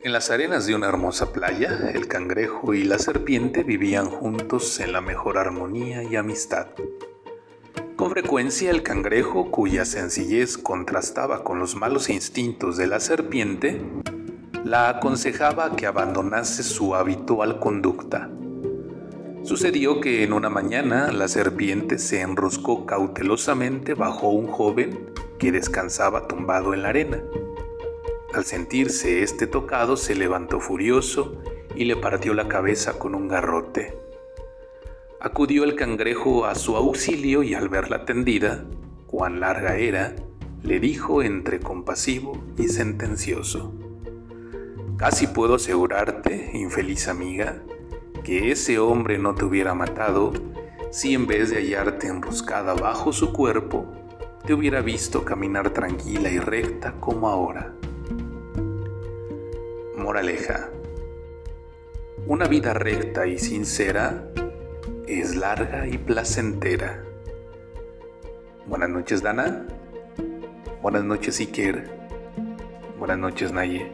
En las arenas de una hermosa playa, el cangrejo y la serpiente vivían juntos en la mejor armonía y amistad. Con frecuencia el cangrejo, cuya sencillez contrastaba con los malos instintos de la serpiente, la aconsejaba que abandonase su habitual conducta. Sucedió que en una mañana la serpiente se enroscó cautelosamente bajo un joven que descansaba tumbado en la arena. Al sentirse este tocado se levantó furioso y le partió la cabeza con un garrote. Acudió el cangrejo a su auxilio y al verla tendida, cuán larga era, le dijo entre compasivo y sentencioso. Casi puedo asegurarte, infeliz amiga, que ese hombre no te hubiera matado si en vez de hallarte enroscada bajo su cuerpo, te hubiera visto caminar tranquila y recta como ahora. Moraleja. Una vida recta y sincera es larga y placentera. Buenas noches, Dana. Buenas noches, Iker. Buenas noches, Naye.